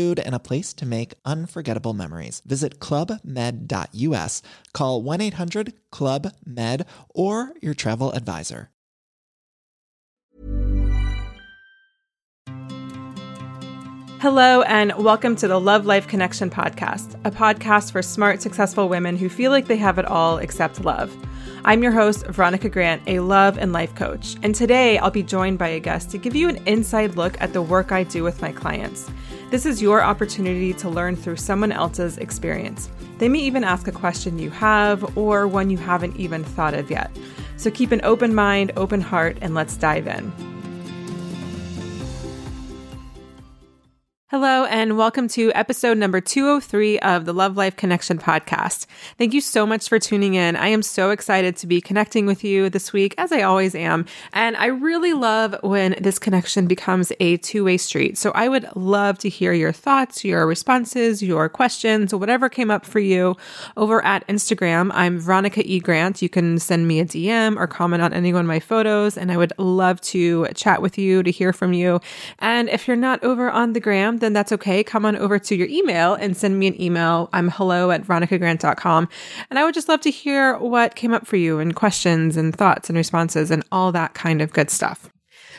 food, and a place to make unforgettable memories. Visit clubmed.us, call 1 800 Club Med, or your travel advisor. Hello, and welcome to the Love Life Connection podcast, a podcast for smart, successful women who feel like they have it all except love. I'm your host, Veronica Grant, a love and life coach, and today I'll be joined by a guest to give you an inside look at the work I do with my clients. This is your opportunity to learn through someone else's experience. They may even ask a question you have or one you haven't even thought of yet. So keep an open mind, open heart, and let's dive in. Hello, and welcome to episode number 203 of the Love Life Connection podcast. Thank you so much for tuning in. I am so excited to be connecting with you this week, as I always am. And I really love when this connection becomes a two way street. So I would love to hear your thoughts, your responses, your questions, whatever came up for you over at Instagram. I'm Veronica E. Grant. You can send me a DM or comment on any one of my photos, and I would love to chat with you to hear from you. And if you're not over on the gram, then that's okay. Come on over to your email and send me an email. I'm hello at veronicagrant.com. And I would just love to hear what came up for you and questions and thoughts and responses and all that kind of good stuff.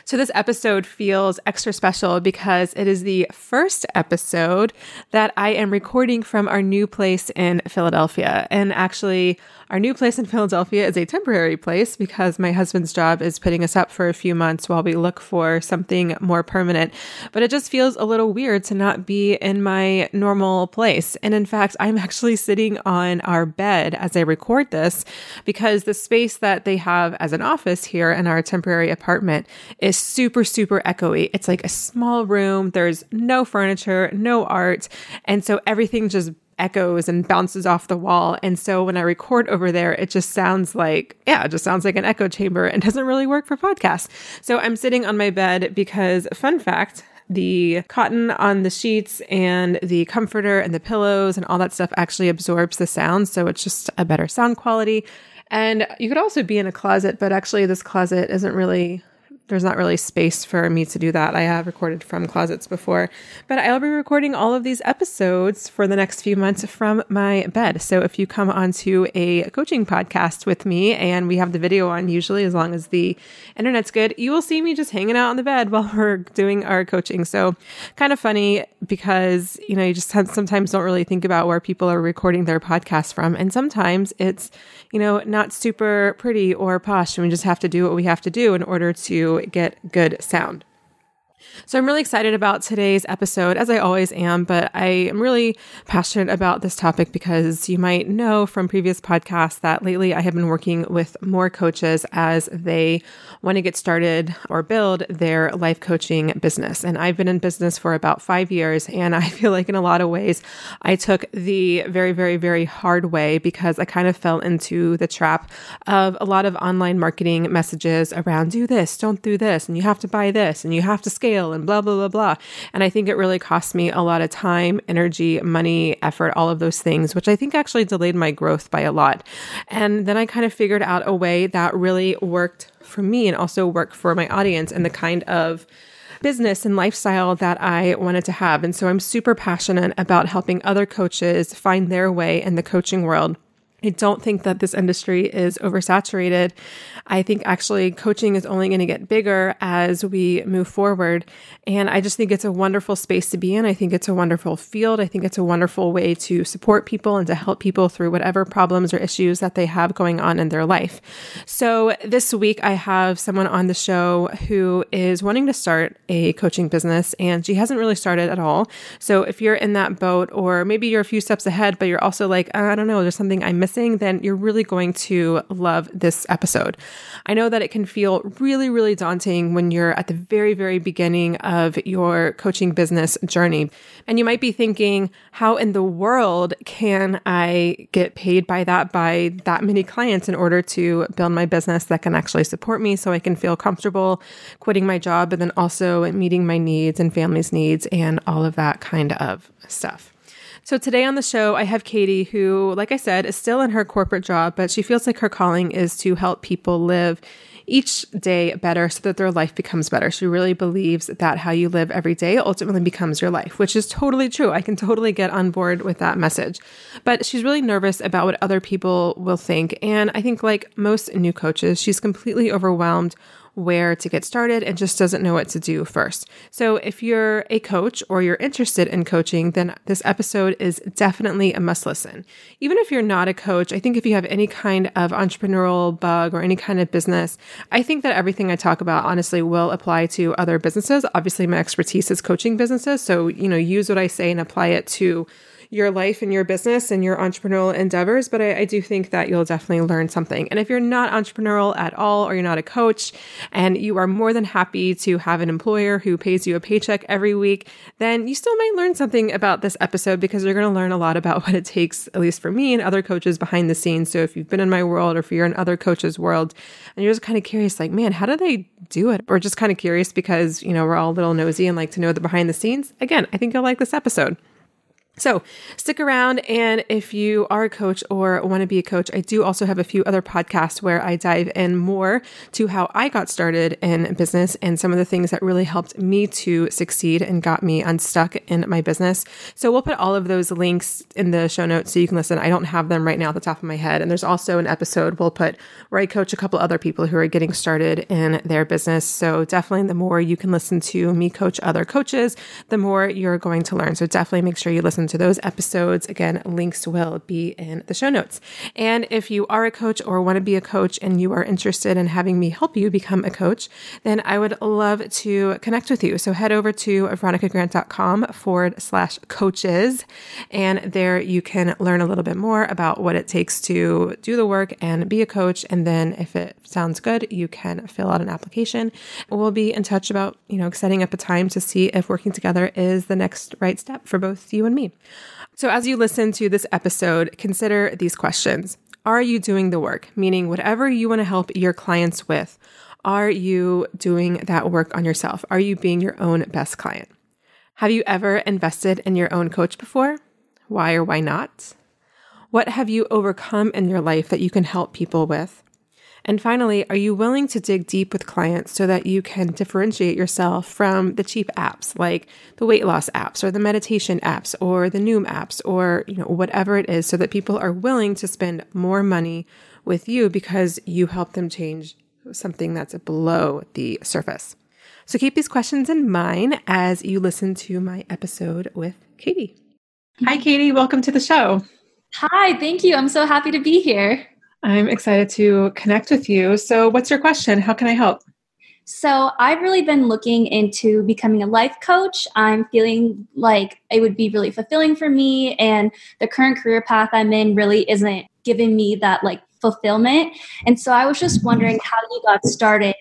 So, this episode feels extra special because it is the first episode that I am recording from our new place in Philadelphia. And actually, our new place in Philadelphia is a temporary place because my husband's job is putting us up for a few months while we look for something more permanent. But it just feels a little weird to not be in my normal place. And in fact, I'm actually sitting on our bed as I record this because the space that they have as an office here in our temporary apartment is super, super echoey. It's like a small room, there's no furniture, no art. And so everything just echoes and bounces off the wall. And so when I record over there, it just sounds like, yeah, it just sounds like an echo chamber and doesn't really work for podcasts. So I'm sitting on my bed because, fun fact, the cotton on the sheets and the comforter and the pillows and all that stuff actually absorbs the sound. So it's just a better sound quality. And you could also be in a closet, but actually, this closet isn't really there's not really space for me to do that. I have recorded from closets before, but I'll be recording all of these episodes for the next few months from my bed. So if you come onto a coaching podcast with me and we have the video on, usually as long as the internet's good, you will see me just hanging out on the bed while we're doing our coaching. So kind of funny because, you know, you just sometimes don't really think about where people are recording their podcasts from. And sometimes it's, you know, not super pretty or posh and we just have to do what we have to do in order to get good sound. So I'm really excited about today's episode, as I always am, but I am really passionate about this topic because you might know from previous podcasts that lately I have been working with more coaches as they want to get started or build their life coaching business. And I've been in business for about five years, and I feel like in a lot of ways I took the very, very, very hard way because I kind of fell into the trap of a lot of online marketing messages around do this, don't do this, and you have to buy this, and you have to scale and blah, blah, blah, blah. And I think it really cost me a lot of time, energy, money, effort, all of those things, which I think actually delayed my growth by a lot. And then I kind of figured out a way that really worked for me and also work for my audience and the kind of business and lifestyle that I wanted to have. And so I'm super passionate about helping other coaches find their way in the coaching world. I don't think that this industry is oversaturated. I think actually coaching is only going to get bigger as we move forward. And I just think it's a wonderful space to be in. I think it's a wonderful field. I think it's a wonderful way to support people and to help people through whatever problems or issues that they have going on in their life. So this week, I have someone on the show who is wanting to start a coaching business and she hasn't really started at all. So if you're in that boat, or maybe you're a few steps ahead, but you're also like, uh, I don't know, there's something I'm missing, then you're really going to love this episode. I know that it can feel really, really daunting when you're at the very, very beginning of your coaching business journey. And you might be thinking, how in the world can I get paid by that, by that many clients in order to build my business that can actually support me so I can feel comfortable quitting my job, but then also meeting my needs and family's needs and all of that kind of stuff. So today on the show, I have Katie, who, like I said, is still in her corporate job, but she feels like her calling is to help people live each day better so that their life becomes better. She really believes that how you live every day ultimately becomes your life, which is totally true. I can totally get on board with that message. But she's really nervous about what other people will think. And I think, like most new coaches, she's completely overwhelmed where to get started and just doesn't know what to do first. So, if you're a coach or you're interested in coaching, then this episode is definitely a must listen. Even if you're not a coach, I think if you have any kind of entrepreneurial bug or any kind of business, I think that everything I talk about honestly will apply to other businesses. Obviously, my expertise is coaching businesses. So, you know, use what I say and apply it to your life and your business and your entrepreneurial endeavors, but I, I, do think that you'll definitely learn something. And if you're not entrepreneurial at all, or you're not a coach, and you are more than happy to have an employer who pays you a paycheck every week, then you still might learn something about this episode because you're going to learn a lot about what it takes, at least for me and other coaches behind the scenes. So if you've been in my world or if you're in other coaches' world and you're just kind of curious, like, man, how do they do it? Or just kind of curious because, you know, we're all a little nosy and like to know the behind the scenes, again, I think you'll like this episode. So stick around. And if you are a coach or want to be a coach, I do also have a few other podcasts where I dive in more to how I got started in business and some of the things that really helped me to succeed and got me unstuck in my business. So we'll put all of those links in the show notes so you can listen. I don't have them right now at the top of my head. And there's also an episode we'll put where I coach a couple other people who are getting started in their business. So definitely the more you can listen to me coach other coaches, the more you're going to learn. So definitely make sure you listen listen to those episodes. Again, links will be in the show notes. And if you are a coach or want to be a coach and you are interested in having me help you become a coach, then I would love to connect with you. So head over to veronicagrant.com forward slash coaches. And there you can learn a little bit more about what it takes to do the work and be a coach. And then if it sounds good, you can fill out an application. We'll be in touch about, you know, setting up a time to see if working together is the next right step for both you and me. So, as you listen to this episode, consider these questions Are you doing the work? Meaning, whatever you want to help your clients with, are you doing that work on yourself? Are you being your own best client? Have you ever invested in your own coach before? Why or why not? What have you overcome in your life that you can help people with? And finally, are you willing to dig deep with clients so that you can differentiate yourself from the cheap apps like the weight loss apps or the meditation apps or the Noom apps or you know whatever it is so that people are willing to spend more money with you because you help them change something that's below the surface. So keep these questions in mind as you listen to my episode with Katie. Hi Katie, welcome to the show. Hi, thank you. I'm so happy to be here. I'm excited to connect with you. So, what's your question? How can I help? So, I've really been looking into becoming a life coach. I'm feeling like it would be really fulfilling for me, and the current career path I'm in really isn't giving me that like fulfillment. And so, I was just wondering how you got started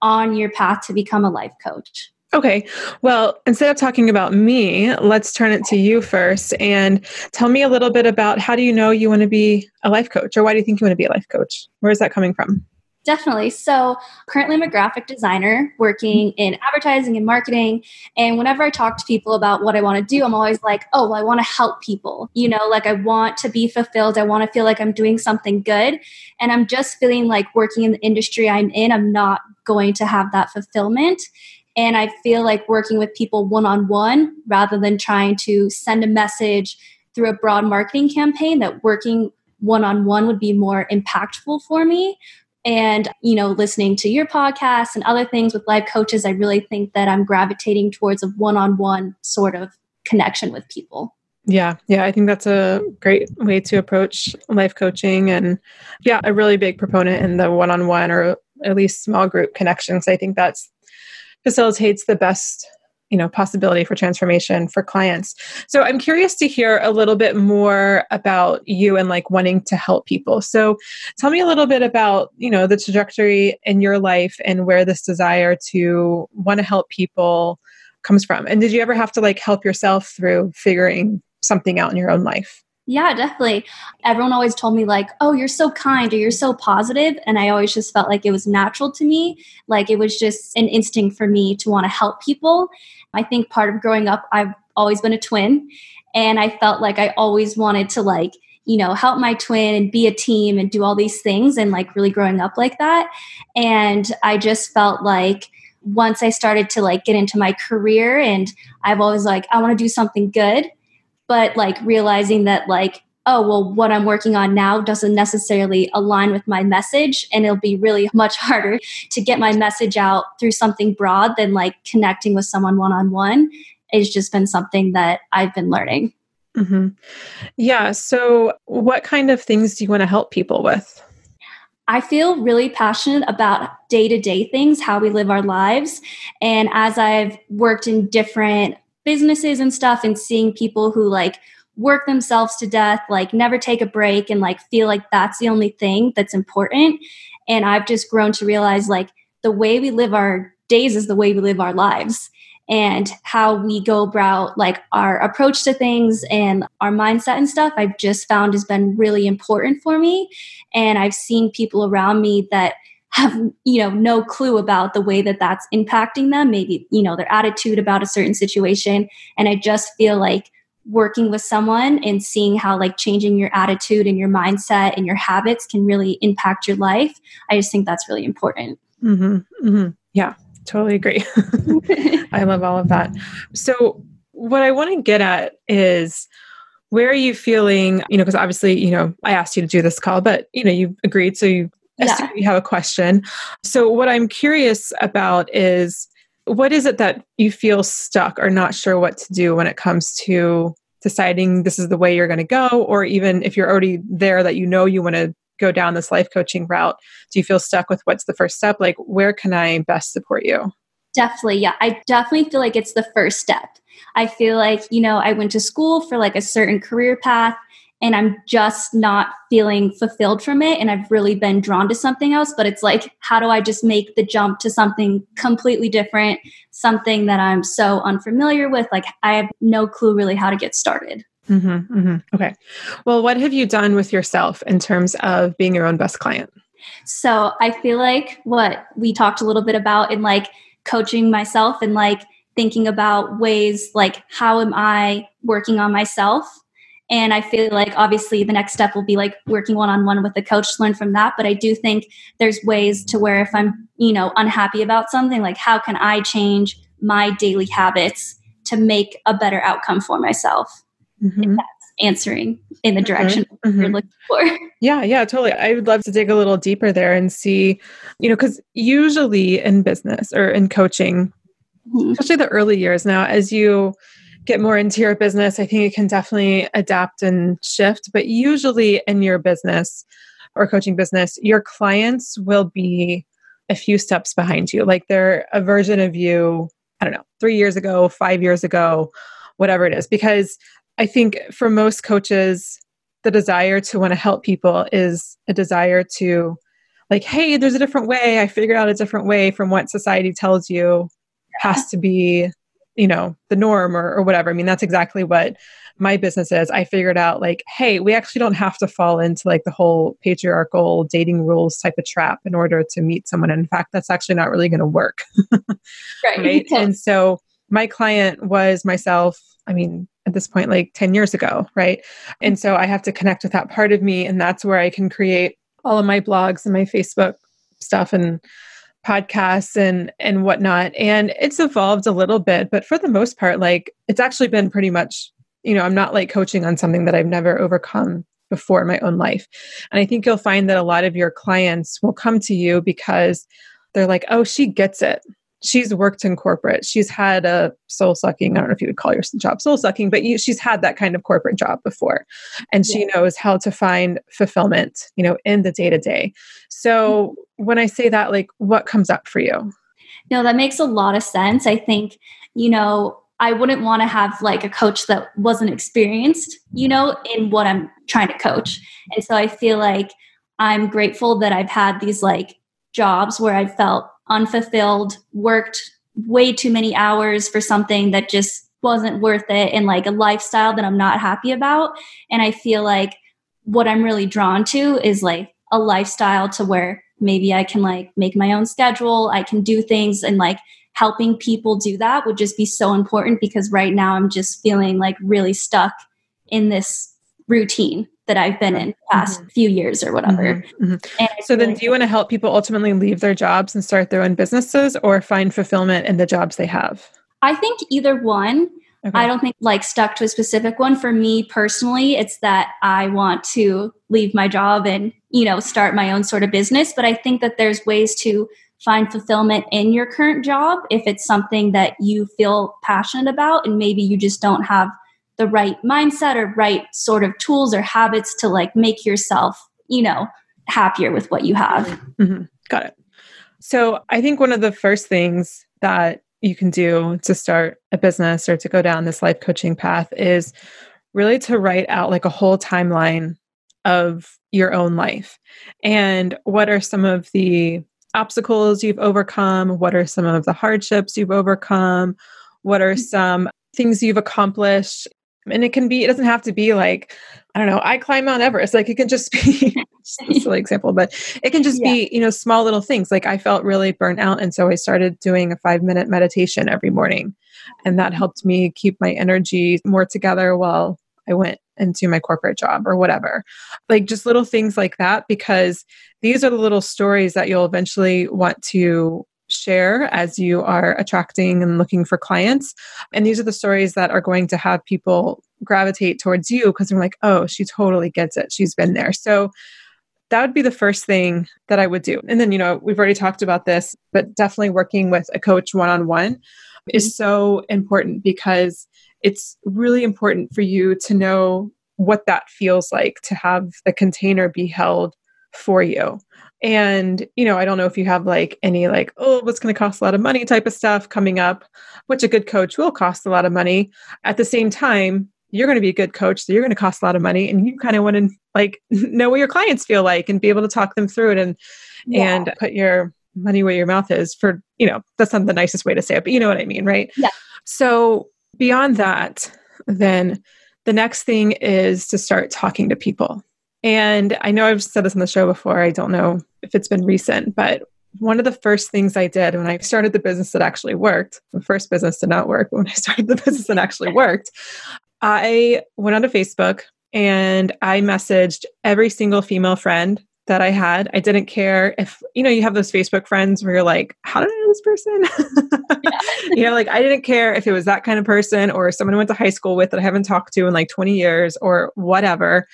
on your path to become a life coach. Okay. Well, instead of talking about me, let's turn it to you first and tell me a little bit about how do you know you want to be a life coach or why do you think you want to be a life coach? Where is that coming from? Definitely. So, currently, I'm a graphic designer working mm-hmm. in advertising and marketing. And whenever I talk to people about what I want to do, I'm always like, oh, well, I want to help people. You know, like I want to be fulfilled. I want to feel like I'm doing something good. And I'm just feeling like working in the industry I'm in, I'm not going to have that fulfillment. And I feel like working with people one on one rather than trying to send a message through a broad marketing campaign, that working one on one would be more impactful for me. And you know listening to your podcast and other things with life coaches i really think that i'm gravitating towards a one-on-one sort of connection with people. Yeah yeah i think that's a great way to approach life coaching. And yeah a really big proponent in the one-on-one or at least small group connections. I think that's facilitates the best you know possibility for transformation for clients. So i'm curious to hear a little bit more about you and like wanting to help people. So tell me a little bit about you know the trajectory in your life and where this desire to want to help people comes from. And did you ever have to like help yourself through figuring something out in your own life yeah, definitely. Everyone always told me, like, oh, you're so kind or you're so positive. And I always just felt like it was natural to me. Like it was just an instinct for me to want to help people. I think part of growing up, I've always been a twin. And I felt like I always wanted to, like, you know, help my twin and be a team and do all these things and like really growing up like that. And I just felt like, once I started to like get into my career and I've always like I want to do something good but like realizing that like oh well what i'm working on now doesn't necessarily align with my message and it'll be really much harder to get my message out through something broad than like connecting with someone one-on-one it's just been something that i've been learning mm-hmm. yeah so what kind of things do you want to help people with I feel really passionate about day to day things, how we live our lives. And as I've worked in different businesses and stuff and seeing people who like work themselves to death, like never take a break and like feel like that's the only thing that's important. And I've just grown to realize like the way we live our days is the way we live our lives and how we go about like our approach to things and our mindset and stuff i've just found has been really important for me and i've seen people around me that have you know no clue about the way that that's impacting them. Maybe you know their attitude about a certain situation. And i just feel like working with someone and seeing how like changing your attitude and your mindset and your habits can really impact your life i just think that's really important. Mm-hmm, mm-hmm. yeah totally agree. I love all of that. So what i want to get at is where are you feeling you know because obviously you know i asked you to do this call but you know you agreed so you yeah. you have a question. So, what I'm curious about is what is it that you feel stuck or not sure what to do when it comes to deciding this is the way you're going to go, or even if you're already there that you know you want to go down this life coaching route, do you feel stuck with what's the first step? Like, where can I best support you? Definitely. Yeah. I definitely feel like it's the first step. I feel like, you know, I went to school for like a certain career path and I'm just not feeling fulfilled from it. And I've really been drawn to something else. But it's like, how do I just make the jump to something completely different, something that I'm so unfamiliar with? Like, I have no clue really how to get started. Mm-hmm, mm-hmm. Okay. Well, what have you done with yourself in terms of being your own best client? So I feel like what we talked a little bit about in like coaching myself and like thinking about ways like, how am I working on myself? And I feel like obviously the next step will be like working one on one with the coach to learn from that. But I do think there's ways to where if I'm, you know, unhappy about something, like how can I change my daily habits to make a better outcome for myself? Mm-hmm. that's answering in the direction mm-hmm. you're looking for. Yeah, yeah, totally. I would love to dig a little deeper there and see, you know, because usually in business or in coaching, mm-hmm. especially the early years now, as you get more into your business, I think it can definitely adapt and shift. But usually in your business or coaching business, your clients will be a few steps behind you. Like they're a version of you, I don't know, three years ago, five years ago, whatever it is. Because I think for most coaches, the desire to want to help people is a desire to, like, hey, there's a different way. I figured out a different way from what society tells you has to be you know the norm or, or whatever i mean that's exactly what my business is, I figured out like, hey, we actually don't have to fall into like the whole patriarchal dating rules type of trap in order to meet someone. in fact, that's actually not really going to work. right. right? and so my client was myself, I mean, at this point, like 10 years ago, right? And so I have to connect with that part of me. And that's where I can create all of my blogs and my Facebook stuff and podcasts and and whatnot and it's evolved a little bit but for the most part like it's actually been pretty much you know i'm not like coaching on something that i've never overcome before in my own life. And i think you'll find that a lot of your clients will come to you because they're like oh she gets it she's worked in corporate. She's had a soul sucking, I don't know if you would call your job soul sucking, but you, she's had that kind of corporate job before. And she knows how to find fulfillment, you know, in the day to day. So mm-hmm. when I say that, like, what comes up for you? No, that makes a lot of sense. I think, you know, I wouldn't want to have like a coach that wasn't experienced, you know, in what I'm trying to coach. And so I feel like I'm grateful that I've had these like jobs where I felt unfulfilled, worked way too many hours for something that just wasn't worth it and like a lifestyle that I'm not happy about. And I feel like what I'm really drawn to is like a lifestyle to where maybe I can like make my own schedule, I can do things and like helping people do that would just be so important because right now I'm just feeling like really stuck in this routine that I've been in past mm-hmm. few years or whatever. Mm-hmm. Mm-hmm. So then do you want to help people ultimately leave their jobs and start their own businesses or find fulfillment in the jobs they have? I think either one. Okay. I don't think like stuck to a specific one. For me personally, it's that I want to leave my job and, you know, start my own sort of business. But I think that there's ways to find fulfillment in your current job if it's something that you feel passionate about and maybe you just don't have the right mindset or right sort of tools or habits to like make yourself, you know, happier with what you have. Mm-hmm. Got it. So I think one of the first things that you can do to start a business or to go down this life coaching path is really to write out like a whole timeline of your own life. And what are some of the obstacles you've overcome? What are some of the hardships you've overcome? What are mm-hmm. some things you've accomplished and it can be, it doesn't have to be like, I don't know, I climb Mount Everest. Like it can just be just a silly example, but it can just yeah. be, you know, small little things. Like I felt really burnt out. And so I started doing a five minute meditation every morning. And that mm-hmm. helped me keep my energy more together while I went into my corporate job or whatever. Like just little things like that, because these are the little stories that you'll eventually want to share as you are attracting and looking for clients. And these are the stories that are going to have people gravitate towards you because they're like, oh, she totally gets it. She's been there. So that would be the first thing that I would do. And then, you know, we've already talked about this, but definitely working with a coach one on one is mm-hmm. so important because it's really important for you to know what that feels like to have the container be held for you and, you know, I don't know if you have like any like, oh, what's going to cost a lot of money type of stuff coming up, which a good coach will cost a lot of money. At the same time, you're going to be a good coach, so you're going to cost a lot of money, and you kind of want to like know what your clients feel like and be able to talk them through it and yeah. and put your money where your mouth is. For you know, that's not the nicest way to say it, but you know what I mean, right? Yeah. So beyond that, then the next thing is to start talking to people. And I know I've said this on the show before. I don't know if it's been recent, but one of the first things I did when I started the business that actually worked, the first business did not work, but when I started the business that actually worked, I went onto Facebook and I messaged every single female friend that I had. I didn't care if, you know, you have those Facebook friends where you're like, how did I know this person? you know, like I didn't care if it was that kind of person or someone I went to high school with that I haven't talked to in like 20 years or whatever.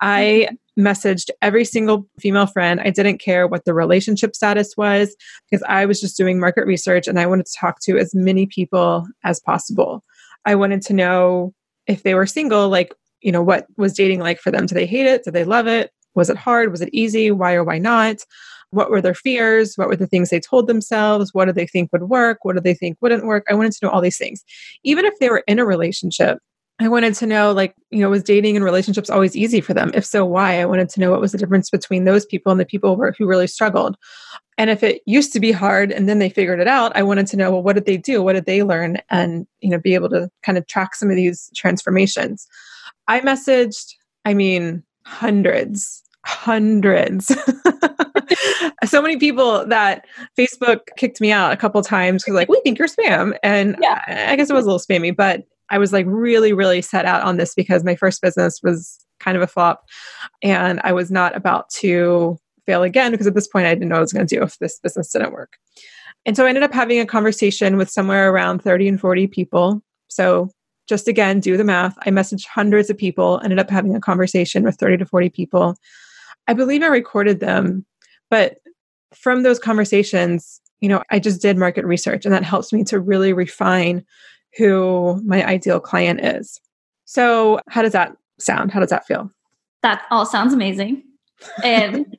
I mm-hmm. messaged every single female friend. I didn't care what the relationship status was because I was just doing market research and I wanted to talk to as many people as possible. I wanted to know if they were single, like, you know, what was dating like for them? Did they hate it? Did they love it? Was it hard? Was it easy? Why or why not? What were their fears? What were the things they told themselves? What do they think would work? What do they think wouldn't work? I wanted to know all these things. Even if they were in a relationship, I wanted to know, like, you know, was dating and relationships always easy for them? If so, why? I wanted to know what was the difference between those people and the people who really struggled. And if it used to be hard and then they figured it out, I wanted to know, well, what did they do? What did they learn? And, you know, be able to kind of track some of these transformations. I messaged, I mean, hundreds, hundreds. so many people that Facebook kicked me out a couple times because like we think you're spam, and yeah. I guess it was a little spammy, but I was like really, really set out on this because my first business was kind of a flop, and I was not about to fail again because at this point I didn't know what I was going to do if this business didn't work. And so I ended up having a conversation with somewhere around 30 and 40 people. So just again, do the math. I messaged hundreds of people, ended up having a conversation with 30 to 40 people. I believe I recorded them, but from those conversations, you know, I just did market research and that helps me to really refine who my ideal client is. So, how does that sound? How does that feel? That all sounds amazing. And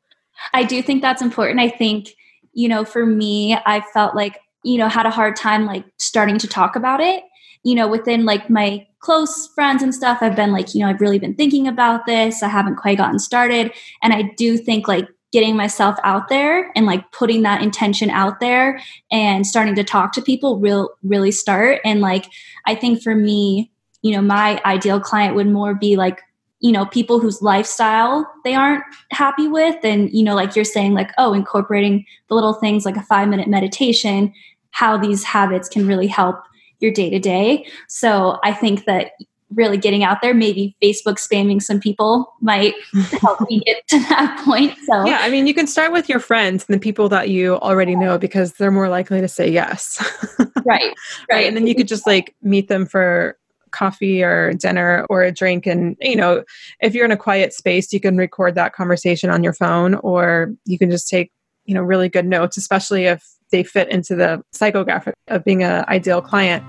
I do think that's important. I think, you know, for me, I felt like, you know, had a hard time like starting to talk about it. You know, within like my close friends and stuff, I've been like, you know, I've really been thinking about this. I haven't quite gotten started. And I do think like getting myself out there and like putting that intention out there and starting to talk to people real really start and like i think for me you know my ideal client would more be like you know people whose lifestyle they aren't happy with and you know like you're saying like oh incorporating the little things like a 5 minute meditation how these habits can really help your day to day so i think that really getting out there maybe facebook spamming some people might help me get to that point so. Yeah i mean you can start with your friends and the people that you already know because they're more likely to say yes. Right right, right. and then you could just like meet them for coffee or dinner or a drink and you know if you're in a quiet space you can record that conversation on your phone or you can just take you know really good notes especially if they fit into the psychographic of being an ideal client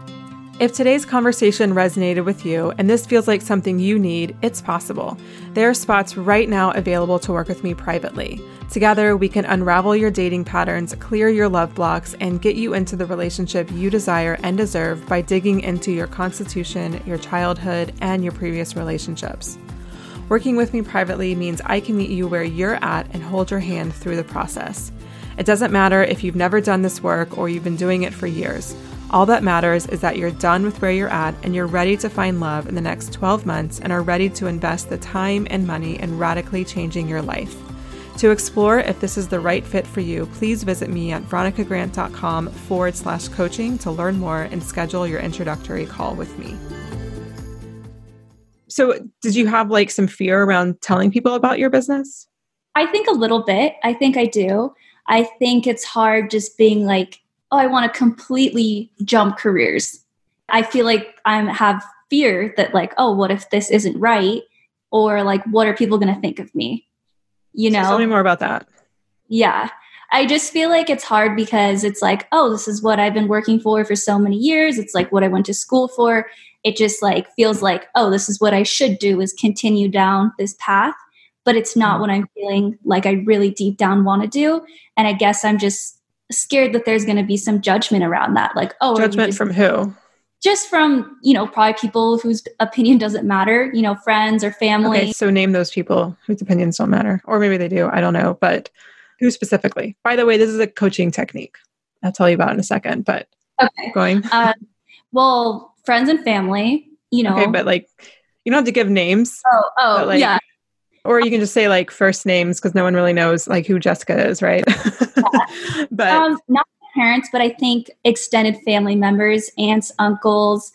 if today's conversation resonated with you and this feels like something you need, it's possible. There are spots right now available to work with me privately. Together, we can unravel your dating patterns, clear your love blocks, and get you into the relationship you desire and deserve by digging into your constitution, your childhood, and your previous relationships. Working with me privately means I can meet you where you're at and hold your hand through the process. It doesn't matter if you've never done this work or you've been doing it for years. All that matters is that you're done with where you're at and you're ready to find love in the next 12 months and are ready to invest the time and money in radically changing your life. To explore if this is the right fit for you, please visit me at veronicagrant.com forward slash coaching to learn more and schedule your introductory call with me. So, did you have like some fear around telling people about your business? I think a little bit. I think I do. I think it's hard just being like, oh, I want to completely jump careers. I feel like I have fear that, like, oh, what if this isn't right? Or like, what are people going to think of me? You know? So tell me more about that. Yeah. I just feel like it's hard because it's like, oh, this is what I've been working for for so many years. It's like what I went to school for. It just like feels like, oh, this is what I should do is continue down this path. But it's not mm-hmm. what I'm feeling like I really deep down want to do. And I guess I'm just scared that there's going to be some judgment around that. Like, oh, judgment just, from who? Just from, you know, probably people whose opinion doesn't matter, you know, friends or family. Okay, so name those people whose opinions don't matter. Or maybe they do. I don't know. But who specifically? By the way, this is a coaching technique. I'll tell you about in a second. But okay. going. Uh, well, friends and family, you know. Okay, but like, you don't have to give names. Oh, oh, like, yeah or you can just say like first names because no one really knows like who Jessica is, right? Yeah. but um, not parents, but I think extended family members, aunts, uncles,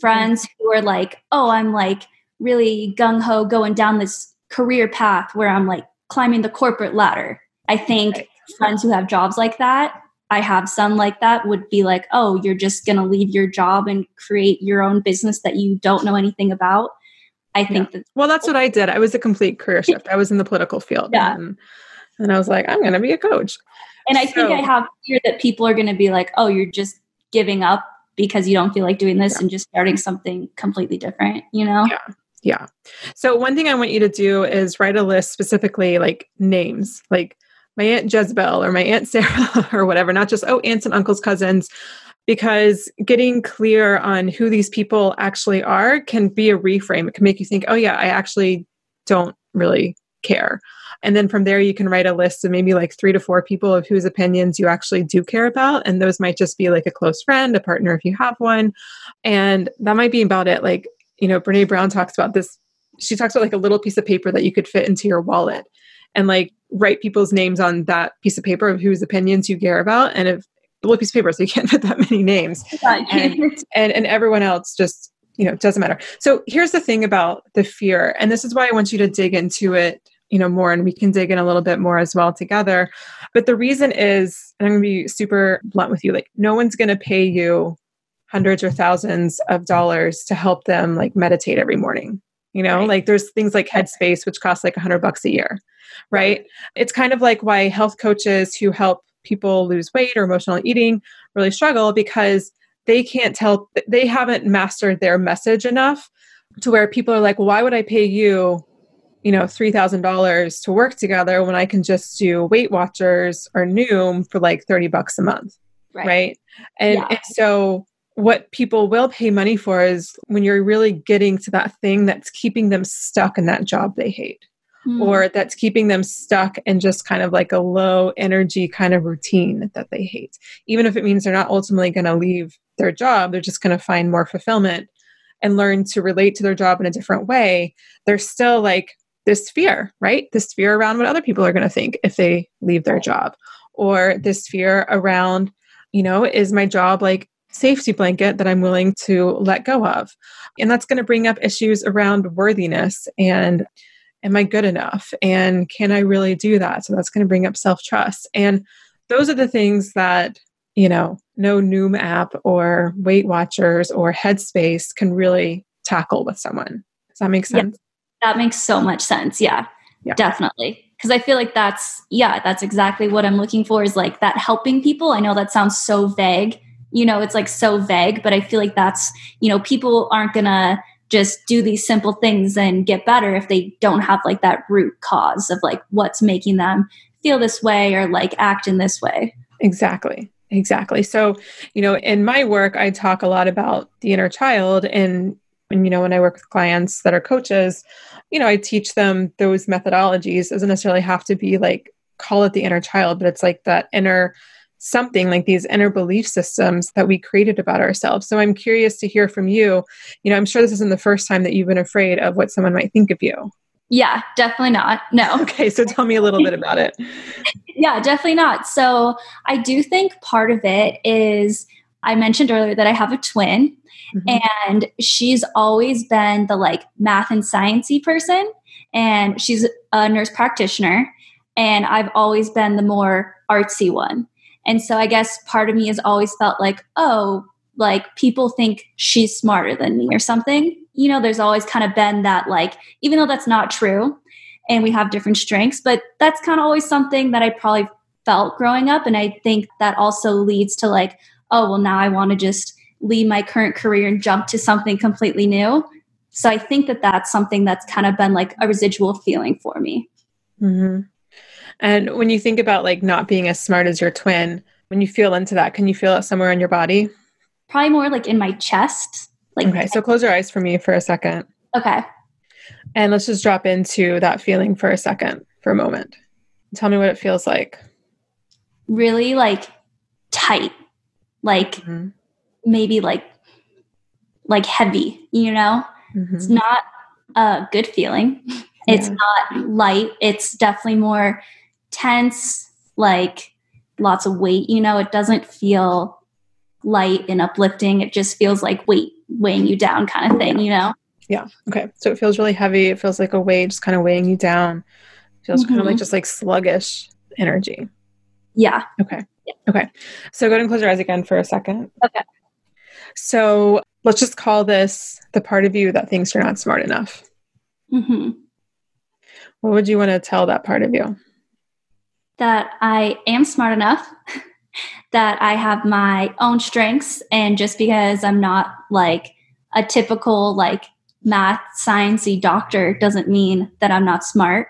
friends who are like, oh, I'm like really gung ho going down this career path where I'm like climbing the corporate ladder. I think right. friends who have jobs like that, I have some like that, would be like, oh, you're just going to leave your job and create your own business that you don't know anything about. I think yeah. that. Well, that's what I did. I was a complete career shift. I was in the political field. Yeah. And, and I was like, I'm going to be a coach. And I so, think I have fear that people are going to be like, oh, you're just giving up because you don't feel like doing this yeah. and just starting something completely different, you know? Yeah. Yeah. So one thing I want you to do is write a list specifically like names, like my Aunt Jezebel or my Aunt Sarah or whatever, not just, oh, aunts and uncles, cousins, because getting clear on who these people actually are can be a reframe. It can make you think, oh, yeah, I actually don't really care. And then from there, you can write a list of maybe like three to four people of whose opinions you actually do care about. And those might just be like a close friend, a partner if you have one. And that might be about it. Like, you know, Brene Brown talks about this she talks about like a little piece of paper that you could fit into your wallet and like write people's names on that piece of paper of whose opinions you care about. And if little piece of paper, so you can't fit that many names. and, and and everyone else just, you know, doesn't matter. So here's the thing about the fear, and this is why I want you to dig into it you know more and we can dig in a little bit more as well together but the reason is and i'm going to be super blunt with you like no one's going to pay you hundreds or thousands of dollars to help them like meditate every morning you know right. like there's things like headspace which costs like 100 bucks a year right it's kind of like why health coaches who help people lose weight or emotional eating really struggle because they can't tell they haven't mastered their message enough to where people are like why would i pay you you know $3000 to work together when i can just do weight watchers or noom for like 30 bucks a month right, right? And, yeah. and so what people will pay money for is when you're really getting to that thing that's keeping them stuck in that job they hate mm. or that's keeping them stuck in just kind of like a low energy kind of routine that they hate even if it means they're not ultimately going to leave their job they're just going to find more fulfillment and learn to relate to their job in a different way they're still like this fear right this fear around what other people are going to think if they leave their job or this fear around you know is my job like safety blanket that I'm willing to let go of. And that's going to bring up issues around worthiness and am I good enough? And can I really do that? So that's going to bring up self trust. And those are the things that, you know, no Noom app or Weight Watchers or Headspace can really tackle with someone. Does that make sense? Yeah, that makes so much sense. Yeah, yeah. definitely. Because I feel like that's, yeah, that's exactly what I'm looking for is like that helping people. I know that sounds so vague, you know it's like so vague but i feel like that's you know people aren't gonna just do these simple things and get better if they don't have like that root cause of like what's making them feel this way or like act in this way. Exactly. Exactly. So you know in my work i talk a lot about the inner child and and you know when i work with clients that are coaches you know i teach them those methodologies. It doesn't necessarily have to be like call it the inner child but it's like that inner something like these inner belief systems that we created about ourselves. So I'm curious to hear from you. You know, I'm sure this isn't the first time that you've been afraid of what someone might think of you. Yeah, definitely not. No. Okay, so tell me a little bit about it. yeah, definitely not. So I do think part of it is I mentioned earlier that I have a twin mm-hmm. and she's always been the like math and sciencey person and she's a nurse practitioner and I've always been the more artsy one. And so I guess part of me has always felt like, oh, like people think she's smarter than me or something. You know, there's always kind of been that, like, even though that's not true and we have different strengths, but that's kind of always something that I probably felt growing up. And I think that also leads to, like, oh, well, now I want to just leave my current career and jump to something completely new. So I think that that's something that's kind of been like a residual feeling for me. Mm-hmm. And when you think about like not being as smart as your twin, when you feel into that, can you feel it somewhere in your body? Probably more like in my chest. Like Okay, so close your eyes for me for a second. Okay. And let's just drop into that feeling for a second, for a moment. Tell me what it feels like. Really like tight. Like mm-hmm. maybe like like heavy, you know? Mm-hmm. It's not a good feeling. It's yeah. not light. It's definitely more tense, like lots of weight. You know, it doesn't feel light and uplifting. It just feels like weight weighing you down kind of thing, you know? Yeah. Okay. So it feels really heavy. It feels like a weight just kind of weighing you down. It feels mm-hmm. kind of like just like sluggish energy. Yeah. Okay. Yeah. Okay. So go ahead and close your eyes again for a second. Okay. So let's just call this the part of you that thinks you're not smart enough. Mm-hmm. What would you want to tell that part of you? That I am smart enough, that I have my own strengths, and just because I'm not like a typical like math sciencey doctor doesn't mean that I'm not smart,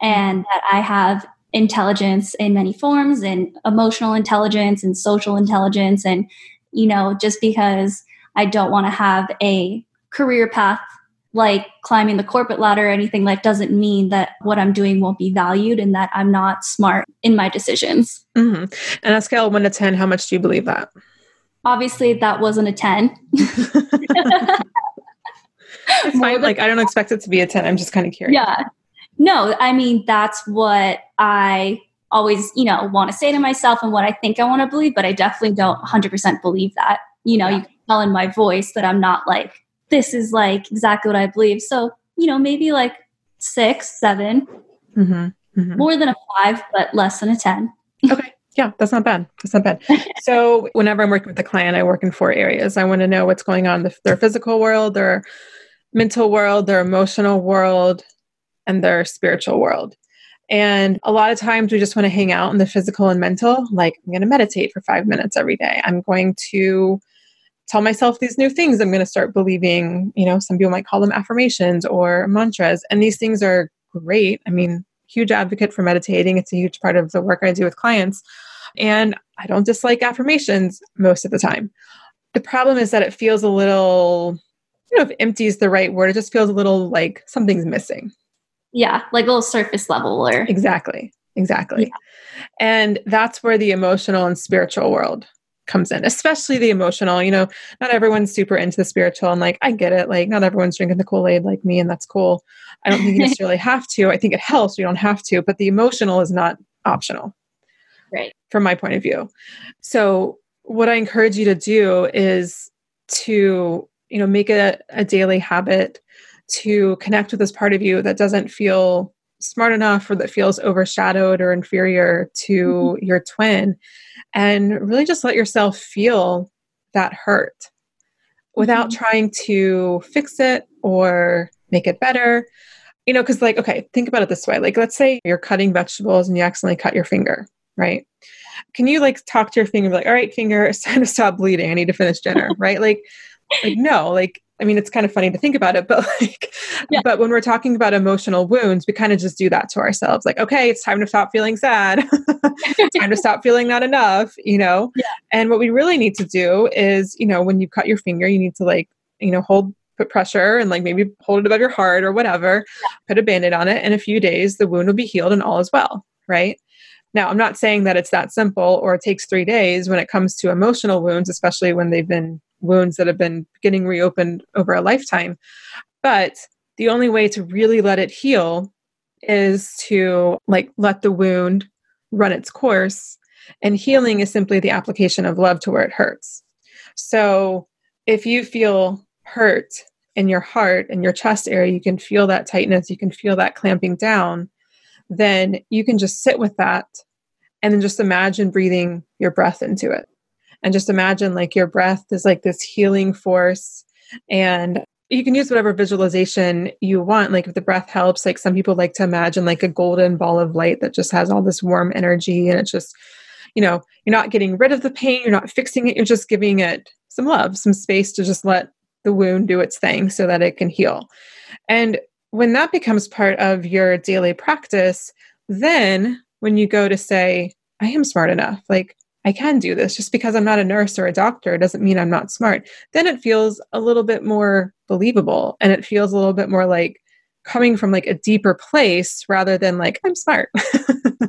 and that I have intelligence in many forms and emotional intelligence and social intelligence and you know just because I don't want to have a career path like climbing the corporate ladder or anything like doesn't mean that what I'm doing won't be valued and that I'm not smart in my decisions. Mm-hmm. And a scale of one to 10, how much do you believe that? Obviously, that wasn't a 10. it's. Like I don't expect it to be a 10. I'm just kind of curious. Yeah. No, I mean, that's what I always, you know, want to say to myself and what I think I want to believe, but I definitely don't 100% believe that. You know, yeah. you can tell in my voice that I'm not like, this is like exactly what I believe. So, you know, maybe like six, seven, mm-hmm. Mm-hmm. more than a five, but less than a 10. okay. Yeah, that's not bad. That's not bad. so, whenever I'm working with a client, I work in four areas. I want to know what's going on in their physical world, their mental world, their emotional world, and their spiritual world. And a lot of times we just want to hang out in the physical and mental. Like, I'm going to meditate for five minutes every day. I'm going to tell myself these new things. I'm going to start believing, you know, some people might call them affirmations or mantras. And these things are great. I mean, huge advocate for meditating. It's a huge part of the work I do with clients. And I don't dislike affirmations most of the time. The problem is that it feels a little, you know, if empty is the right word, it just feels a little like something's missing. Yeah, like a little surface level or Exactly. Exactly. Yeah. And that's where the emotional and spiritual world comes in, especially the emotional. You know, not everyone's super into the spiritual, and like, I get it. Like, not everyone's drinking the Kool Aid like me, and that's cool. I don't think you necessarily have to. I think it helps. You don't have to, but the emotional is not optional. Right. From my point of view. So, what I encourage you to do is to, you know, make it a, a daily habit to connect with this part of you that doesn't feel smart enough or that feels overshadowed or inferior to mm-hmm. your twin and really just let yourself feel that hurt without mm-hmm. trying to fix it or make it better. You know because like okay think about it this way. Like let's say you're cutting vegetables and you accidentally cut your finger right? Can you like talk to your finger like all right finger it's time to stop bleeding. I need to finish dinner right? Like like no like I mean, it's kind of funny to think about it, but like, yeah. but when we're talking about emotional wounds, we kind of just do that to ourselves. Like, okay, it's time to stop feeling sad. It's time to stop feeling not enough, you know? Yeah. And what we really need to do is, you know, when you cut your finger, you need to like, you know, hold, put pressure and like maybe hold it above your heart or whatever, yeah. put a band-aid on it. In a few days, the wound will be healed and all is well. Right. Now, I'm not saying that it's that simple or it takes three days when it comes to emotional wounds, especially when they've been wounds that have been getting reopened over a lifetime. But the only way to really let it heal is to like let the wound run its course. And healing is simply the application of love to where it hurts. So if you feel hurt in your heart and your chest area, you can feel that tightness, you can feel that clamping down, then you can just sit with that and then just imagine breathing your breath into it and just imagine like your breath is like this healing force. And you can use whatever visualization you want. Like if the breath helps like some people like to imagine like a golden ball of light that just has all this warm energy and it's just you know you're not getting rid of the pain you're not fixing it you're just giving it some love some space to just let the wound do its thing so that it can heal. And when that becomes part of your daily practice then when you go to say i am smart enough like I can do this. Just because I'm not a nurse or a doctor doesn't mean I'm not smart. Then it feels a little bit more believable and it feels a little bit more like coming from like a deeper place rather than like I'm smart.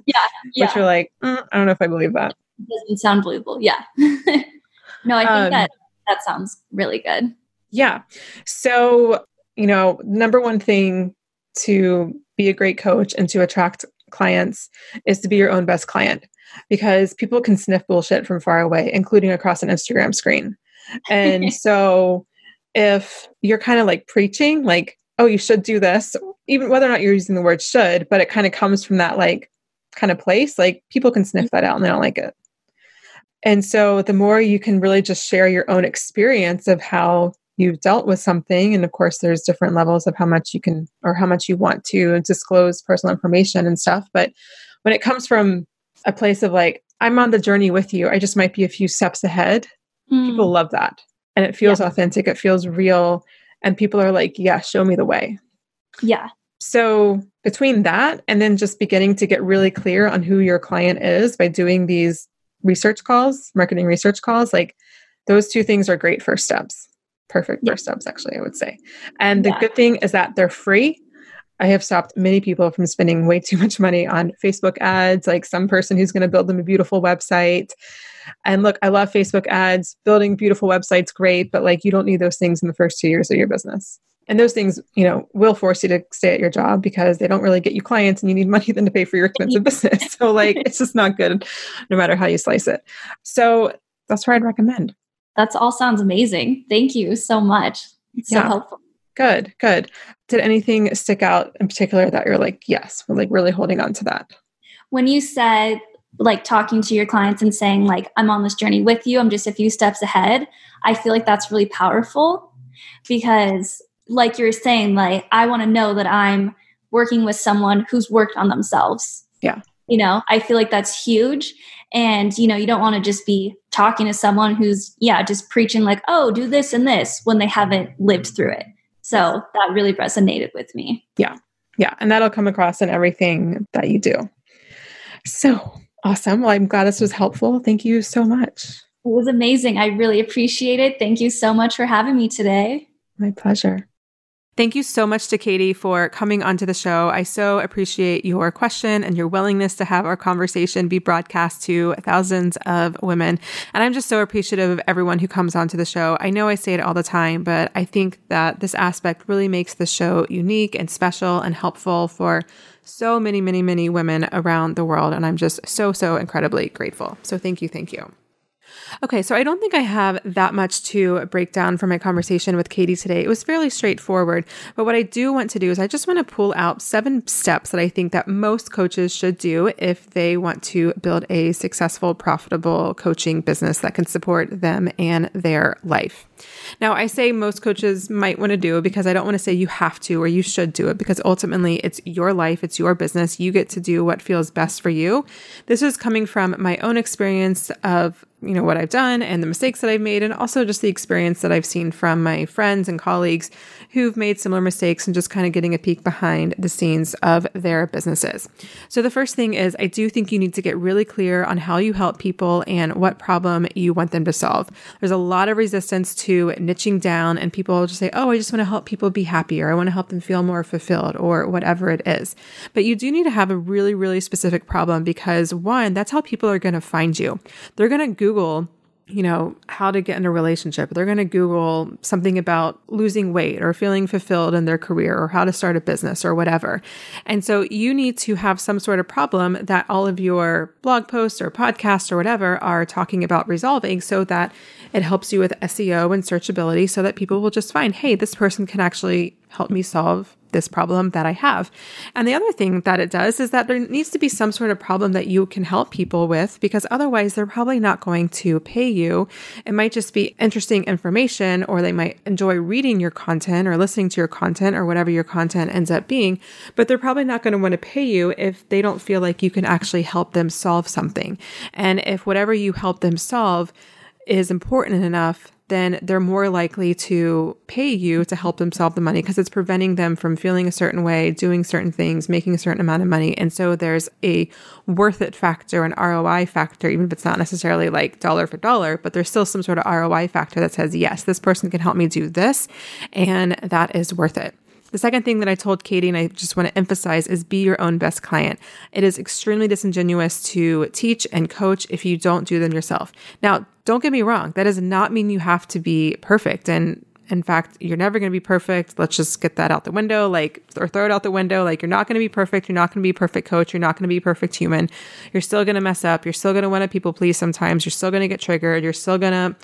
yeah, yeah. Which you're like, mm, I don't know if I believe that. It doesn't sound believable. Yeah. no, I think um, that that sounds really good. Yeah. So, you know, number one thing to be a great coach and to attract clients is to be your own best client because people can sniff bullshit from far away, including across an Instagram screen. And so if you're kind of like preaching, like, oh, you should do this, even whether or not you're using the word should, but it kind of comes from that like kind of place, like people can sniff that out and they don't like it. And so the more you can really just share your own experience of how you've dealt with something, and of course, there's different levels of how much you can or how much you want to disclose personal information and stuff. But when it comes from a place of like, I'm on the journey with you. I just might be a few steps ahead. Mm. People love that. And it feels yeah. authentic, it feels real. And people are like, yeah, show me the way. Yeah. So between that and then just beginning to get really clear on who your client is by doing these research calls, marketing research calls, like those two things are great first steps. Perfect yeah. first steps, actually, I would say. And the yeah. good thing is that they're free. I have stopped many people from spending way too much money on Facebook ads, like some person who's going to build them a beautiful website. And look, I love Facebook ads. Building beautiful websites, great, but like you don't need those things in the first two years of your business. And those things, you know, will force you to stay at your job because they don't really get you clients and you need money then to pay for your expensive business. So like it's just not good no matter how you slice it. So that's where I'd recommend. That's all sounds amazing. Thank you so much. It's so helpful. Good, good. Did anything stick out in particular that you're like, yes, we're like really holding on to that? When you said like talking to your clients and saying like I'm on this journey with you, I'm just a few steps ahead, I feel like that's really powerful because like you're saying like I want to know that I'm working with someone who's worked on themselves. Yeah. You know, I feel like that's huge and you know, you don't want to just be talking to someone who's yeah, just preaching like, "Oh, do this and this" when they haven't lived through it. So that really resonated with me. Yeah. Yeah. And that'll come across in everything that you do. So awesome. Well, I'm glad this was helpful. Thank you so much. It was amazing. I really appreciate it. Thank you so much for having me today. My pleasure. Thank you so much to Katie for coming onto the show. I so appreciate your question and your willingness to have our conversation be broadcast to thousands of women. And I'm just so appreciative of everyone who comes onto the show. I know I say it all the time, but I think that this aspect really makes the show unique and special and helpful for so many, many, many women around the world. And I'm just so, so incredibly grateful. So thank you. Thank you. Okay, so I don't think I have that much to break down from my conversation with Katie today. It was fairly straightforward, but what I do want to do is I just want to pull out seven steps that I think that most coaches should do if they want to build a successful, profitable coaching business that can support them and their life. Now, I say most coaches might want to do because I don't want to say you have to or you should do it because ultimately it's your life, it's your business. You get to do what feels best for you. This is coming from my own experience of you know what I've done and the mistakes that I've made and also just the experience that I've seen from my friends and colleagues who've made similar mistakes and just kind of getting a peek behind the scenes of their businesses. So the first thing is I do think you need to get really clear on how you help people and what problem you want them to solve. There's a lot of resistance to niching down and people just say, "Oh, I just want to help people be happier. I want to help them feel more fulfilled or whatever it is." But you do need to have a really really specific problem because one, that's how people are going to find you. They're going to Google you know, how to get in a relationship. They're going to Google something about losing weight or feeling fulfilled in their career or how to start a business or whatever. And so you need to have some sort of problem that all of your blog posts or podcasts or whatever are talking about resolving so that it helps you with SEO and searchability so that people will just find, hey, this person can actually help me solve this problem that I have. And the other thing that it does is that there needs to be some sort of problem that you can help people with because otherwise they're probably not going to pay you. It might just be interesting information or they might enjoy reading your content or listening to your content or whatever your content ends up being, but they're probably not going to want to pay you if they don't feel like you can actually help them solve something. And if whatever you help them solve is important enough then they're more likely to pay you to help them solve the money because it's preventing them from feeling a certain way, doing certain things, making a certain amount of money. And so there's a worth it factor, an ROI factor, even if it's not necessarily like dollar for dollar, but there's still some sort of ROI factor that says, yes, this person can help me do this, and that is worth it. The second thing that I told Katie, and I just want to emphasize, is be your own best client. It is extremely disingenuous to teach and coach if you don't do them yourself. Now, don't get me wrong, that does not mean you have to be perfect. And in fact, you're never going to be perfect. Let's just get that out the window, like, or throw it out the window. Like, you're not going to be perfect. You're not going to be perfect coach. You're not going to be perfect human. You're still going to mess up. You're still going to want to people please sometimes. You're still going to get triggered. You're still going to,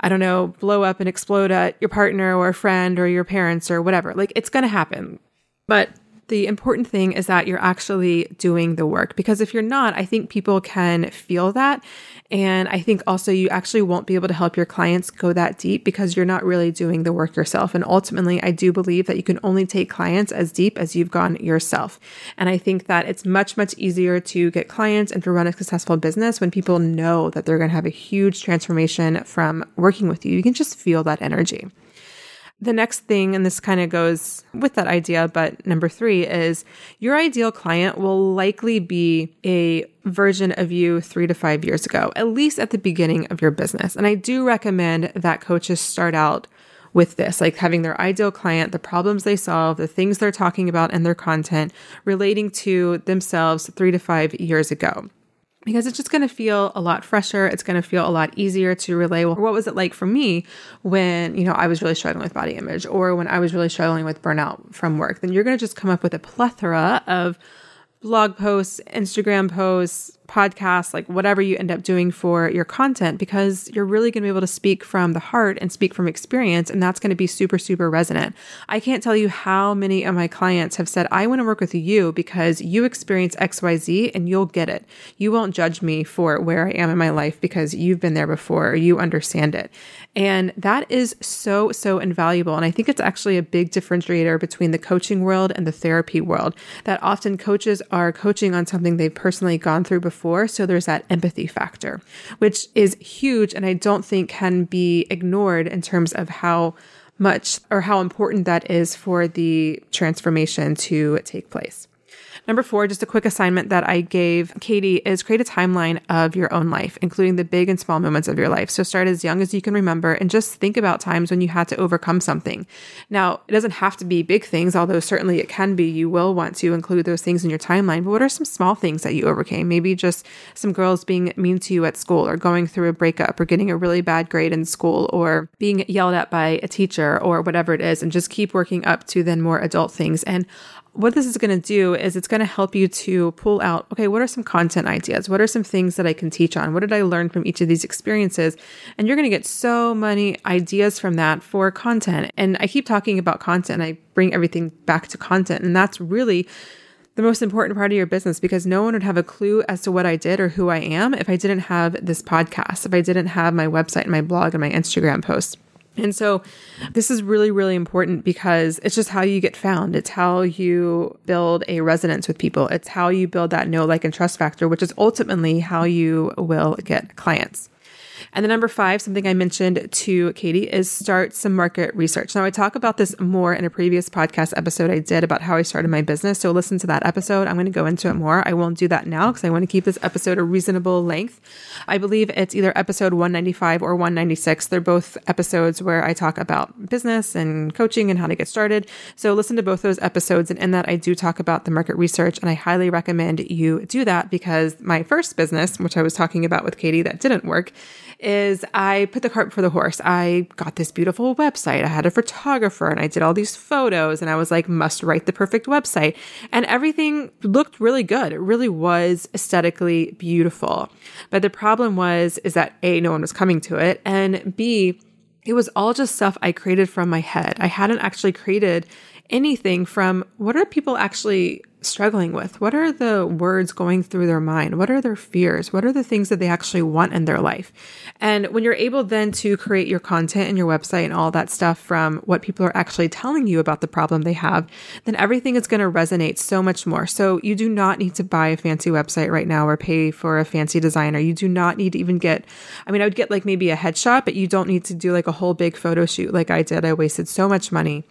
I don't know, blow up and explode at your partner or a friend or your parents or whatever. Like it's going to happen. But the important thing is that you're actually doing the work because if you're not, I think people can feel that. And I think also you actually won't be able to help your clients go that deep because you're not really doing the work yourself. And ultimately, I do believe that you can only take clients as deep as you've gone yourself. And I think that it's much, much easier to get clients and to run a successful business when people know that they're going to have a huge transformation from working with you. You can just feel that energy. The next thing, and this kind of goes with that idea, but number three is your ideal client will likely be a version of you three to five years ago, at least at the beginning of your business. And I do recommend that coaches start out with this, like having their ideal client, the problems they solve, the things they're talking about and their content relating to themselves three to five years ago. Because it's just going to feel a lot fresher. It's going to feel a lot easier to relay. Well, what was it like for me when, you know, I was really struggling with body image or when I was really struggling with burnout from work? Then you're going to just come up with a plethora of blog posts, Instagram posts, podcast, like whatever you end up doing for your content, because you're really going to be able to speak from the heart and speak from experience. And that's going to be super, super resonant. I can't tell you how many of my clients have said, I want to work with you because you experience XYZ and you'll get it. You won't judge me for where I am in my life because you've been there before or you understand it. And that is so, so invaluable. And I think it's actually a big differentiator between the coaching world and the therapy world that often coaches are coaching on something they've personally gone through before before. So there's that empathy factor, which is huge. And I don't think can be ignored in terms of how much or how important that is for the transformation to take place. Number four, just a quick assignment that I gave Katie is create a timeline of your own life, including the big and small moments of your life. So start as young as you can remember and just think about times when you had to overcome something. Now, it doesn't have to be big things, although certainly it can be. You will want to include those things in your timeline. But what are some small things that you overcame? Maybe just some girls being mean to you at school or going through a breakup or getting a really bad grade in school or being yelled at by a teacher or whatever it is, and just keep working up to then more adult things. And what this is going to do is it's going to help you to pull out okay, what are some content ideas? What are some things that I can teach on? What did I learn from each of these experiences? And you're going to get so many ideas from that for content. And I keep talking about content, I bring everything back to content. And that's really the most important part of your business because no one would have a clue as to what I did or who I am if I didn't have this podcast, if I didn't have my website and my blog and my Instagram posts. And so this is really, really important because it's just how you get found. It's how you build a resonance with people. It's how you build that know, like, and trust factor, which is ultimately how you will get clients. And the number five, something I mentioned to Katie, is start some market research. Now, I talk about this more in a previous podcast episode I did about how I started my business. So listen to that episode. I'm going to go into it more. I won't do that now because I want to keep this episode a reasonable length. I believe it's either episode 195 or 196. They're both episodes where I talk about business and coaching and how to get started. So listen to both those episodes. And in that, I do talk about the market research. And I highly recommend you do that because my first business, which I was talking about with Katie, that didn't work is I put the cart before the horse. I got this beautiful website. I had a photographer and I did all these photos and I was like, must write the perfect website. And everything looked really good. It really was aesthetically beautiful. But the problem was, is that A, no one was coming to it. And B, it was all just stuff I created from my head. I hadn't actually created anything from what are people actually struggling with? What are the words going through their mind? What are their fears? What are the things that they actually want in their life? And when you're able then to create your content and your website and all that stuff from what people are actually telling you about the problem they have, then everything is going to resonate so much more. So you do not need to buy a fancy website right now or pay for a fancy designer. You do not need to even get, I mean, I would get like maybe a headshot, but you don't need to do like a whole big photo shoot like I did. I wasted so much money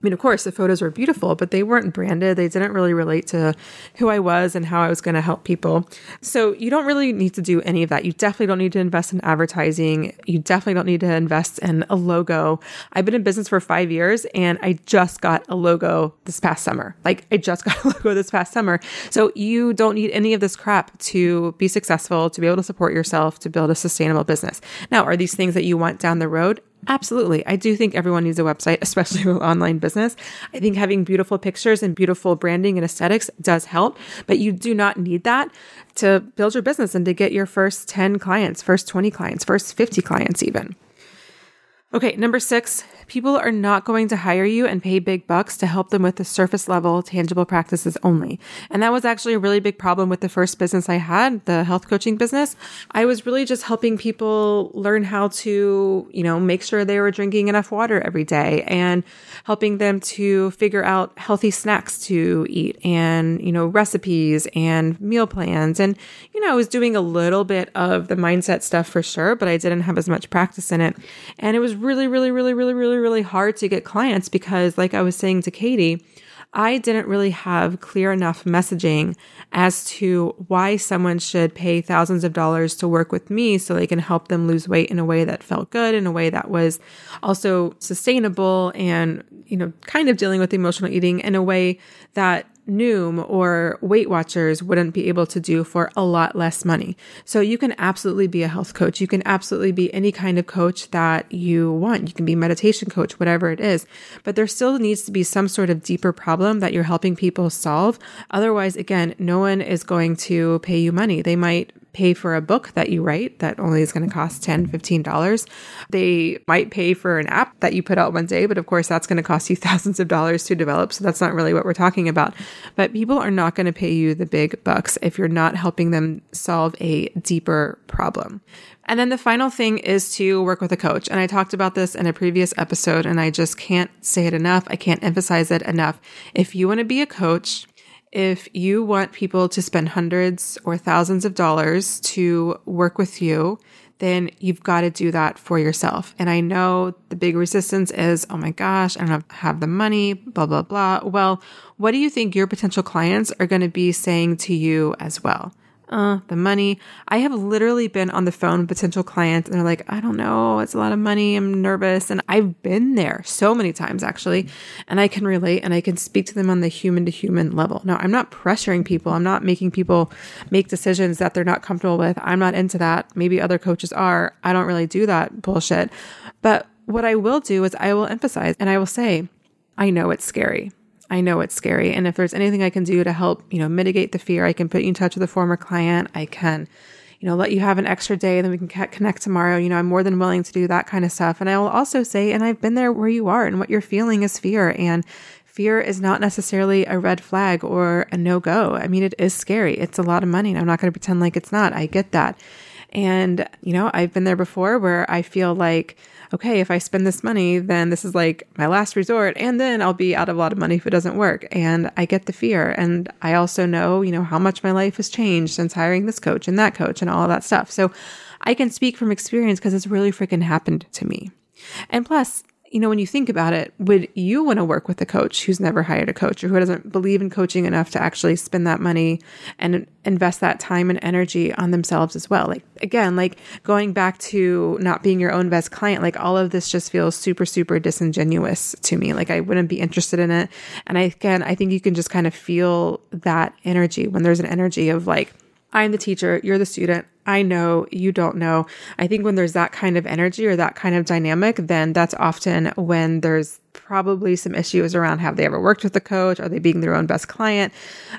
I mean, of course, the photos were beautiful, but they weren't branded. They didn't really relate to who I was and how I was going to help people. So, you don't really need to do any of that. You definitely don't need to invest in advertising. You definitely don't need to invest in a logo. I've been in business for five years and I just got a logo this past summer. Like, I just got a logo this past summer. So, you don't need any of this crap to be successful, to be able to support yourself, to build a sustainable business. Now, are these things that you want down the road? Absolutely. I do think everyone needs a website, especially with online business. I think having beautiful pictures and beautiful branding and aesthetics does help, but you do not need that to build your business and to get your first 10 clients, first 20 clients, first 50 clients, even. Okay, number six, People are not going to hire you and pay big bucks to help them with the surface level, tangible practices only. And that was actually a really big problem with the first business I had, the health coaching business. I was really just helping people learn how to, you know, make sure they were drinking enough water every day and helping them to figure out healthy snacks to eat and, you know, recipes and meal plans. And, you know, I was doing a little bit of the mindset stuff for sure, but I didn't have as much practice in it. And it was really, really, really, really, really, really hard to get clients because, like I was saying to Katie, I didn't really have clear enough messaging as to why someone should pay thousands of dollars to work with me so they can help them lose weight in a way that felt good, in a way that was also sustainable and, you know, kind of dealing with emotional eating in a way that Noom or Weight Watchers wouldn't be able to do for a lot less money. So you can absolutely be a health coach. You can absolutely be any kind of coach that you want. You can be meditation coach, whatever it is. But there still needs to be some sort of deeper problem that you're helping people solve. Otherwise, again, no one is going to pay you money. They might pay for a book that you write that only is going to cost $10, $15. They might pay for an app that you put out one day, but of course that's going to cost you thousands of dollars to develop. So that's not really what we're talking about. But people are not going to pay you the big bucks if you're not helping them solve a deeper problem. And then the final thing is to work with a coach. And I talked about this in a previous episode, and I just can't say it enough. I can't emphasize it enough. If you want to be a coach, if you want people to spend hundreds or thousands of dollars to work with you, then you've got to do that for yourself. And I know the big resistance is, oh my gosh, I don't have the money, blah, blah, blah. Well, what do you think your potential clients are going to be saying to you as well? Uh, the money. I have literally been on the phone with potential clients and they're like, I don't know, it's a lot of money. I'm nervous. And I've been there so many times actually. And I can relate and I can speak to them on the human to human level. Now, I'm not pressuring people. I'm not making people make decisions that they're not comfortable with. I'm not into that. Maybe other coaches are. I don't really do that bullshit. But what I will do is I will emphasize and I will say, I know it's scary. I know it's scary. And if there's anything I can do to help, you know, mitigate the fear, I can put you in touch with a former client. I can, you know, let you have an extra day and then we can connect tomorrow. You know, I'm more than willing to do that kind of stuff. And I will also say, and I've been there where you are and what you're feeling is fear. And fear is not necessarily a red flag or a no go. I mean, it is scary. It's a lot of money. And I'm not going to pretend like it's not. I get that. And, you know, I've been there before where I feel like, okay, if I spend this money, then this is like my last resort. And then I'll be out of a lot of money if it doesn't work. And I get the fear. And I also know, you know, how much my life has changed since hiring this coach and that coach and all that stuff. So I can speak from experience because it's really freaking happened to me. And plus, you know, when you think about it, would you want to work with a coach who's never hired a coach or who doesn't believe in coaching enough to actually spend that money and invest that time and energy on themselves as well? Like, again, like going back to not being your own best client, like all of this just feels super, super disingenuous to me. Like, I wouldn't be interested in it. And I, again, I think you can just kind of feel that energy when there's an energy of like, I'm the teacher, you're the student. I know, you don't know. I think when there's that kind of energy or that kind of dynamic, then that's often when there's probably some issues around have they ever worked with a coach? Are they being their own best client?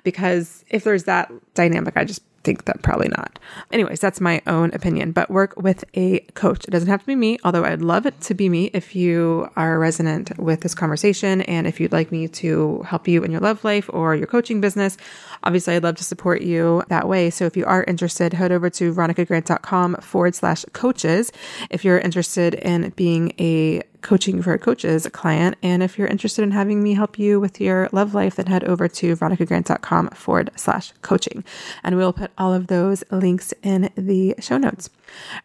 Because if there's that dynamic, I just think that probably not. Anyways, that's my own opinion, but work with a coach. It doesn't have to be me, although I'd love it to be me if you are resonant with this conversation and if you'd like me to help you in your love life or your coaching business. Obviously, I'd love to support you that way. So if you are interested, head over to veronicagrant.com forward slash coaches. If you're interested in being a coaching for coaches client. And if you're interested in having me help you with your love life, then head over to veronicagrant.com forward slash coaching. And we'll put all of those links in the show notes.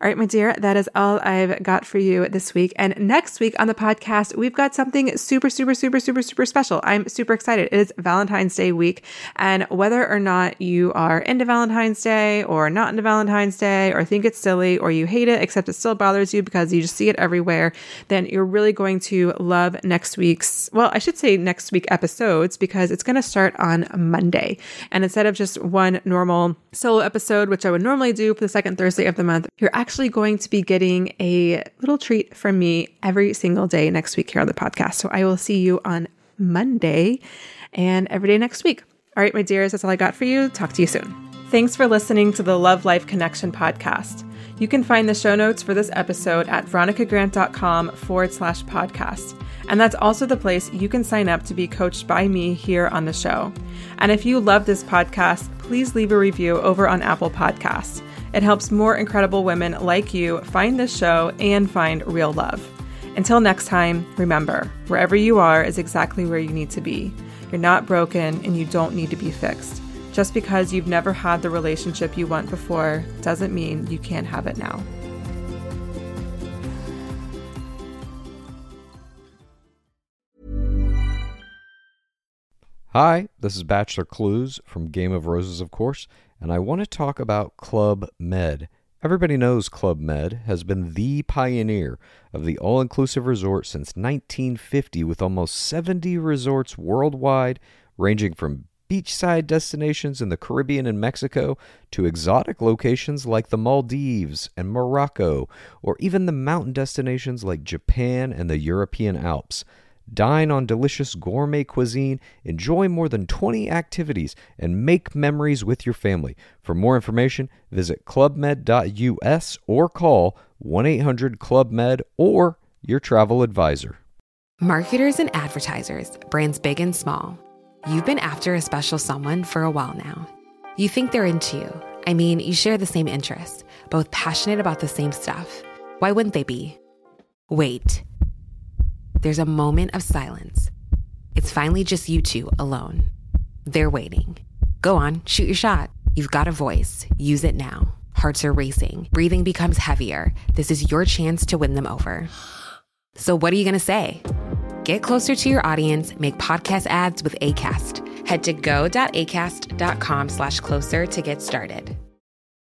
All right, my dear, that is all I've got for you this week. And next week on the podcast, we've got something super, super, super, super, super special. I'm super excited. It is Valentine's Day week. And whether or not you are into Valentine's Day or not into Valentine's Day or think it's silly or you hate it, except it still bothers you because you just see it everywhere, then you're really going to love next week's, well, I should say next week episodes because it's going to start on Monday. And instead of just one normal solo episode, which I would normally do for the second Thursday of the month, you're actually going to be getting a little treat from me every single day next week here on the podcast. So I will see you on Monday and every day next week. All right, my dears, that's all I got for you. Talk to you soon. Thanks for listening to the Love Life Connection podcast. You can find the show notes for this episode at veronicagrant.com forward slash podcast. And that's also the place you can sign up to be coached by me here on the show. And if you love this podcast, please leave a review over on Apple Podcasts. It helps more incredible women like you find this show and find real love. Until next time, remember wherever you are is exactly where you need to be. You're not broken and you don't need to be fixed. Just because you've never had the relationship you want before doesn't mean you can't have it now. Hi, this is Bachelor Clues from Game of Roses, of course and I want to talk about Club Med. Everybody knows Club Med has been the pioneer of the all inclusive resort since 1950, with almost 70 resorts worldwide, ranging from beachside destinations in the Caribbean and Mexico to exotic locations like the Maldives and Morocco, or even the mountain destinations like Japan and the European Alps. Dine on delicious gourmet cuisine, enjoy more than 20 activities, and make memories with your family. For more information, visit clubmed.us or call 1 800 Club Med or your travel advisor. Marketers and advertisers, brands big and small. You've been after a special someone for a while now. You think they're into you. I mean, you share the same interests, both passionate about the same stuff. Why wouldn't they be? Wait. There's a moment of silence. It's finally just you two alone. They're waiting. Go on, shoot your shot. You've got a voice. Use it now. Hearts are racing. Breathing becomes heavier. This is your chance to win them over. So, what are you going to say? Get closer to your audience, make podcast ads with ACAST. Head to go.acast.com slash closer to get started.